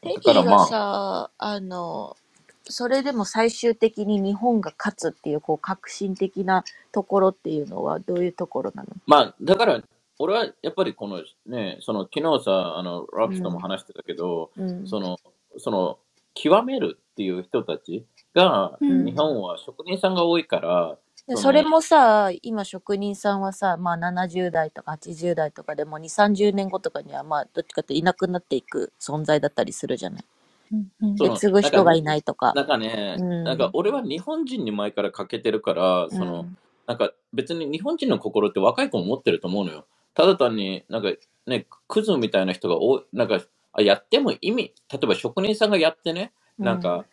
テディだからまあがさ、あの、それでも最終的に日本が勝つっていう、こう、革新的なところっていうのはどういうところなの？まあ、だから、俺はやっぱりこのね、その昨日さ、あの、ラプスとも話してたけど、うん。その、その、極めるっていう人たちが、うん日本は職人さんが多いから、でそのそれもさ、今職人さんはさ、まあ70代とか80代とかでも2、30年後とかにはまあどっちかっていなくなっていく存在だったりするじゃない。うんそうで、継ぐ人がいないとか。なんかね、うんなんか俺は日本人に前から欠けてるから、その、うんなんか別に日本人の心って若い子も持ってると思うのよ。ただ単になんかね、クズみたいな人が多い、なんか、あやっても意味、例えば職人さんがやってね、なんか、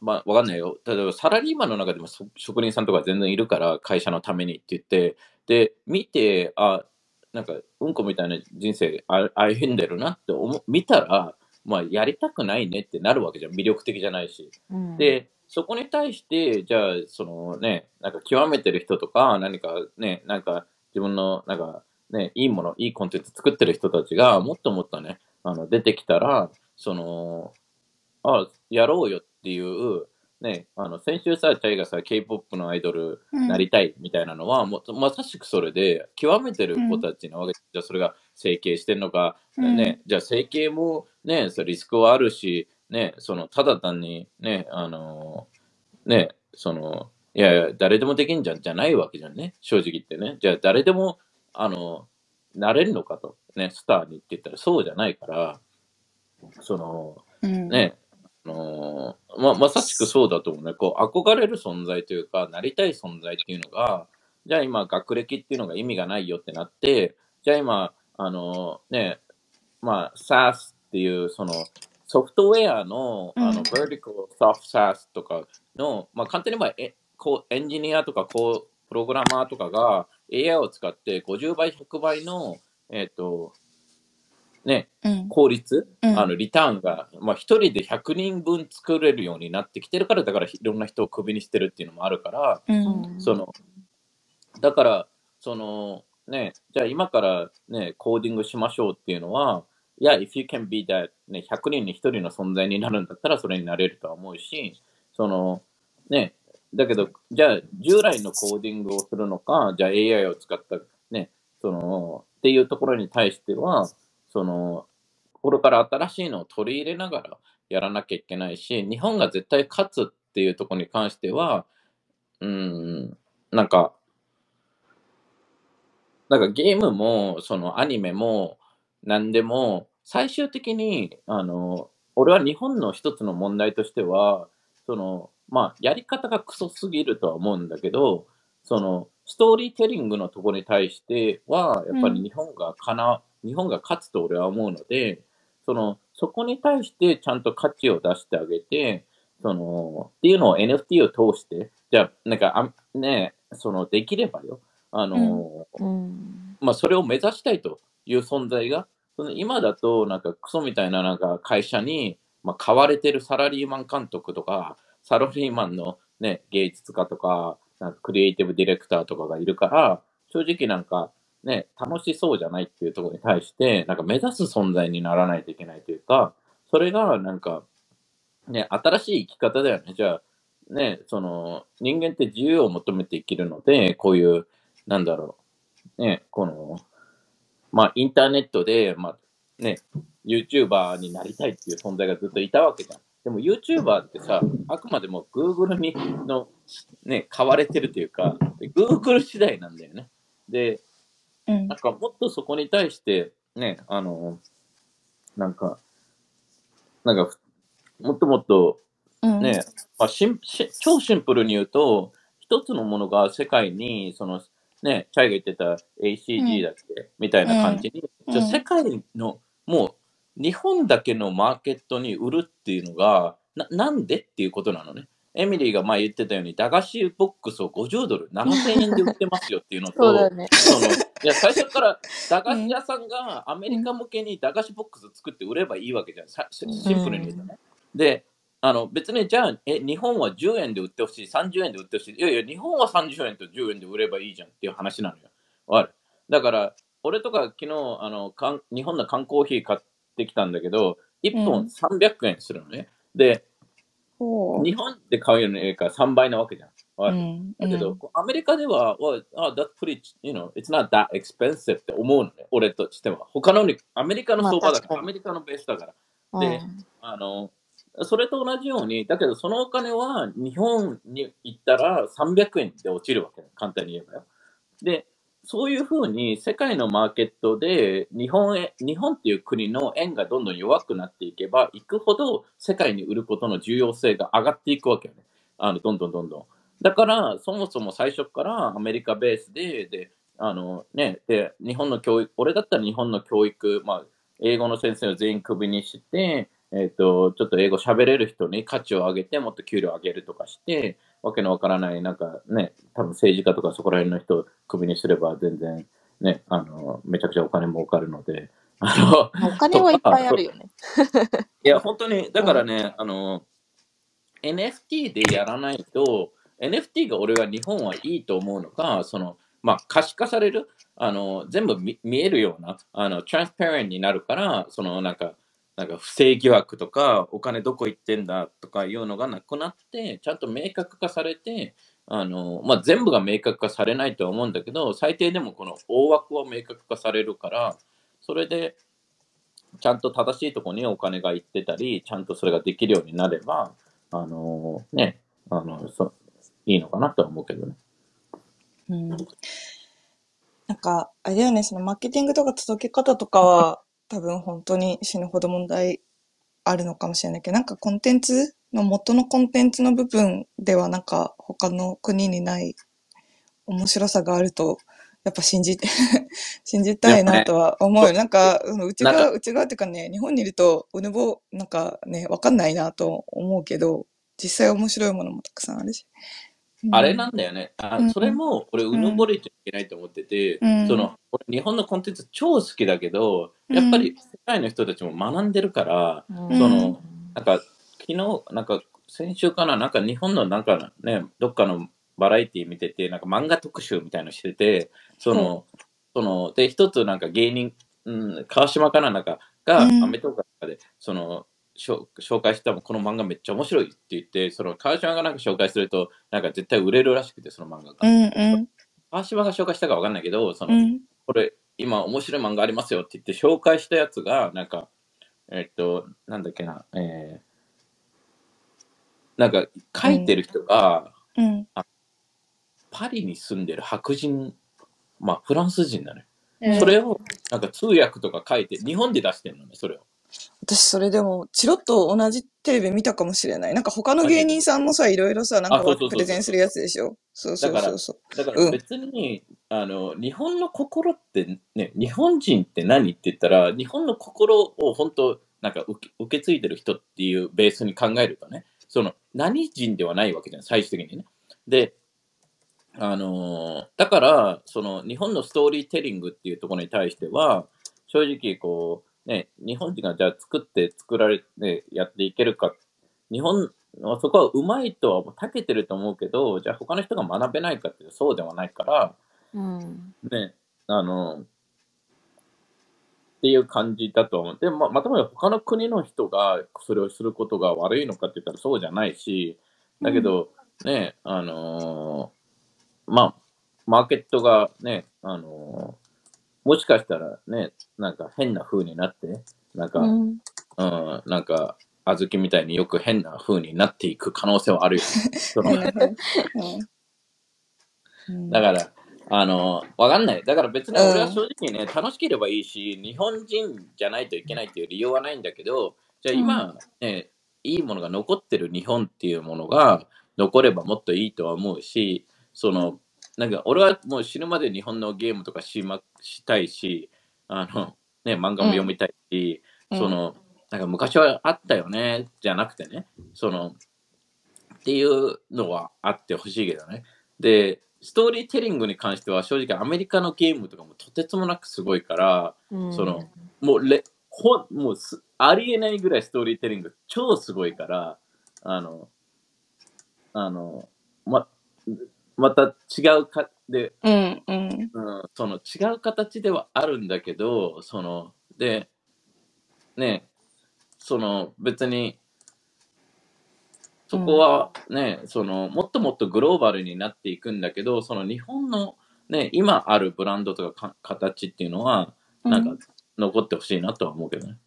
まあわかんないよ。例えばサラリーマンの中でもそ職人さんとか全然いるから、会社のためにって言って、で、見て、あ、なんかうんこみたいな人生あ歩んでるなって思う見たら、まあやりたくないねってなるわけじゃん。魅力的じゃないし。うん、で、そこに対して、じゃあ、そのね、なんか極めてる人とか、何かね、なんか自分の、なんかね、いいもの、いいコンテンツ作ってる人たちが、もっともっとね、あの、出てきたら、その、あ、やろうよっていう、ね、あの、先週さ、チャイがさ、K-POP のアイドルうん。なりたいみたいなのは、もうまさしくそれで、極めてる子たちなわけ、じゃあそれが整形してんのか、うん。ね、じゃあ整形もね、それリスクはあるし、ね、その、ただ単にね、あのね、その、いやいや、誰でもできんじゃんじゃないわけじゃんね、正直言ってね。じゃあ誰でも、あの、なれるのかと、ね、スターにって言ったらそうじゃないから、その、うん。ね、あのままさしくそうだと思うね。こう、憧れる存在というか、なりたい存在っていうのが、じゃあ今学歴っていうのが意味がないよってなって、じゃあ今、あのね、まあ SAS っていうそのソフトウェアのあの Vertical Soft SAS とかの、まあ簡単に言えばえこうエンジニアとかこうプログラマーとかが AI を使って50倍、100倍の、えっ、と、ね、うん。効率、うんあのリターンが、まあ、1人で100人分作れるようになってきてるから、だからいろんな人をクビにしてるっていうのもあるから、うん。その、だから、その、ね、じゃあ今からね、コーディングしましょうっていうのは、いや、if you can be that、ね、100人に1人の存在になるんだったらそれになれるとは思うし、その、ね、だけど、じゃあ従来のコーディングをするのか、じゃあ AI を使った、ね、その、っていうところに対しては、その、これから新しいのを取り入れながらやらなきゃいけないし、日本が絶対勝つっていうところに関しては、うん、なんか、なんかゲームも、そのアニメも、何でも、最終的に、あの、俺は日本の一つの問題としては、その、まあ、やり方がクソすぎるとは思うんだけど、その、ストーリーテリングのところに対しては、やっぱり日本がかな、日本が勝つと俺は思うので、その、そこに対してちゃんと価値を出してあげて、その、っていうのを NFT を通して、じゃあ、なんか、あね、その、できればよ、あの、うん。まあ、それを目指したいという存在が、その今だと、なんかクソみたいななんか会社に、まあ、買われてるサラリーマン監督とか、サラリーマンのね、芸術家とか、なんかクリエイティブディレクターとかがいるから、正直なんかね、楽しそうじゃないっていうところに対して、なんか目指す存在にならないといけないというか、それがなんか、ね、新しい生き方だよね。じゃあ、ね、その、人間って自由を求めて生きるので、こういう、なんだろう、ね、この、まあ、インターネットで、まあ、ね、YouTuber になりたいっていう存在がずっといたわけじゃん。でも YouTuber ってさ、あくまでも Google にの、ね、買われてるというか、Google 次第なんだよね。で、うん。なんかもっとそこに対して、ね、あの、なんか、なんかふ、もっともっとうん。ね、まあ、シンシ超シンプルに言うと、一つのものが世界に、その、ね、チャイが言ってた ACG だっけ、みたいな感じに、うん。じゃあ世界の、もう、日本だけのマーケットに売るっていうのが、ななんでっていうことなのね。エミリーが前言ってたように、駄菓子ボックスを50ドル、7000円で売ってますよっていうのと、そうだよね。そのいや最初から駄菓子屋さんがアメリカ向けに駄菓子ボックス作って売ればいいわけじゃん、さシシンプルに言うとね。であの別にじゃあえ、日本は10円で売ってほしい、30円で売ってほしい、いやいや、日本は30円と10円で売ればいいじゃんっていう話なのよ。わかるだから、俺とか昨日あのかん、日本の缶コーヒー買ってきたんだけど、1本うん300円するのね。で、日本で買うよりか3倍なわけじゃん。うんだけど、アメリカでは、well, oh, that's pretty, you know, it's not that expensive って思うのね、俺としては。他のに、アメリカの相場だから、まあアメリカのベースだから。うんであの、それと同じように、だけどそのお金は日本に行ったら300円で落ちるわけね、簡単に言えばよ。で、そういうふうに世界のマーケットで日本へ、日本っていう国の円がどんどん弱くなっていけば、いくほど世界に売ることの重要性が上がっていくわけよね。あの、どんどんどんどん。だから、そもそも最初からアメリカベースで、で、あのね、で、日本の教育、俺だったら日本の教育、まあ、英語の先生を全員クビにして、えっ、と、ちょっと英語喋れる人に価値を上げて、もっと給料上げるとかして、わけのわからない、なんかね、多分政治家とかそこら辺の人をクビにすれば全然、ね、あの、めちゃくちゃお金儲かるので、あの、お金はいっぱいあるよね。いや、本当に、だからね、あの、NFT でやらないと、NFT が俺は日本はいいと思うのが、その、まあ、可視化される、あの、全部見見えるような、あの、トランスパレンになるから、その、なんか、なんか不正疑惑とか、お金どこ行ってんだとかいうのがなくなって、ちゃんと明確化されて、あの、まあ、全部が明確化されないとは思うんだけど、最低でもこの大枠は明確化されるから、それで、ちゃんと正しいところにお金が行ってたり、ちゃんとそれができるようになれば、あのね、あのそいいのかなとは思うけどね。うんなんか、あれだよね、そのマーケティングとか届け方とかは、多分本当に死ぬほど問題あるのかもしれないけど、なんかコンテンツの元のコンテンツの部分ではなんか他の国にない面白さがあると、やっぱ信じて、*laughs* 信じたいなとは思うよ。なんか、うん内側、内側っていうかね、日本にいると、うぬぼ、なんかね、わかんないなと思うけど、実際面白いものもたくさんあるし。あれなんだよね。あうん。それも、俺、うぬぼれちゃいけないと思ってて、うん。その、俺日本のコンテンツ超好きだけど、やっぱり世界の人たちも学んでるから、うん。その、なんか、昨日、なんか、先週かな、なんか日本のなんかね、どっかのバラエティ見てて、なんか漫画特集みたいのしてて、その、その、で、一つなんか芸人、うん、川島かな、なんか、が、うん。アメトーークとかで、その、紹介したこの漫画めっちゃ面白いって言って、その川島がなんか紹介すると、なんか絶対売れるらしくて、その漫画うが。んうん。川島が紹介したかわかんないけど、その、うん。これ、今面白い漫画ありますよって言って紹介したやつが、なんか、えっと、なんだっけな、えー、なんか書いてる人が、うん。パリに住んでる白人、まあフランス人だね。うんそれを、なんか通訳とか書いて、日本で出してるのね、それを。私それでも、チロッと同じテレビ見たかもしれない。なんか他の芸人さんもさ、いろいろさ、なんかあそうそうそうそうプレゼンするやつでしょ？そうそうそうそう。うんだから別に、あの、日本の心ってね、日本人って何って言ったら、日本の心を本当、なんか受け受け継いでる人っていうベースに考えるとね、その、何人ではないわけじゃん、最終的にね。で、あのーだから、その、日本のストーリーテリングっていうところに対しては、正直、こう、ね、日本人がじゃあ作って作られてやっていけるか、日本はそこはうまいとは長けてると思うけど、じゃあ他の人が学べないかってそうではないから、うん。ね、あの、っていう感じだと思う。で、ままたもや他の国の人がそれをすることが悪いのかって言ったらそうじゃないし、だけど、ね、あのーまあ、マーケットがね、あのーもしかしたらね、なんか変な風になって、なんか、ううん、ん。なんか、小豆みたいによく変な風になっていく可能性はあるよね。*laughs* そのうんだから、あの、わかんない。だから別に俺は正直ね、楽しければいいし、日本人じゃないといけないっていう理由はないんだけど、じゃあ今、ね、いいものが残ってる日本っていうものが残ればもっといいとは思うし、その、なんか俺はもう死ぬまで日本のゲームとかし,、ま、したいし、あの、ね、漫画も読みたいし、うんその、なんか昔はあったよね、じゃなくてね、その、っていうのはあってほしいけどね。で、ストーリーテリングに関しては正直アメリカのゲームとかもとてつもなくすごいから、うんそのもうレほんもうすありえないぐらいストーリーテリング超すごいから、あの、あの、ま、また違うか、で、うん。うん。うん、その違う形ではあるんだけど、その、で、ね、その別に、そこはね、そのもっともっとグローバルになっていくんだけど、その日本のね、今あるブランドとかか形っていうのは、なんか残ってほしいなとは思うけどね。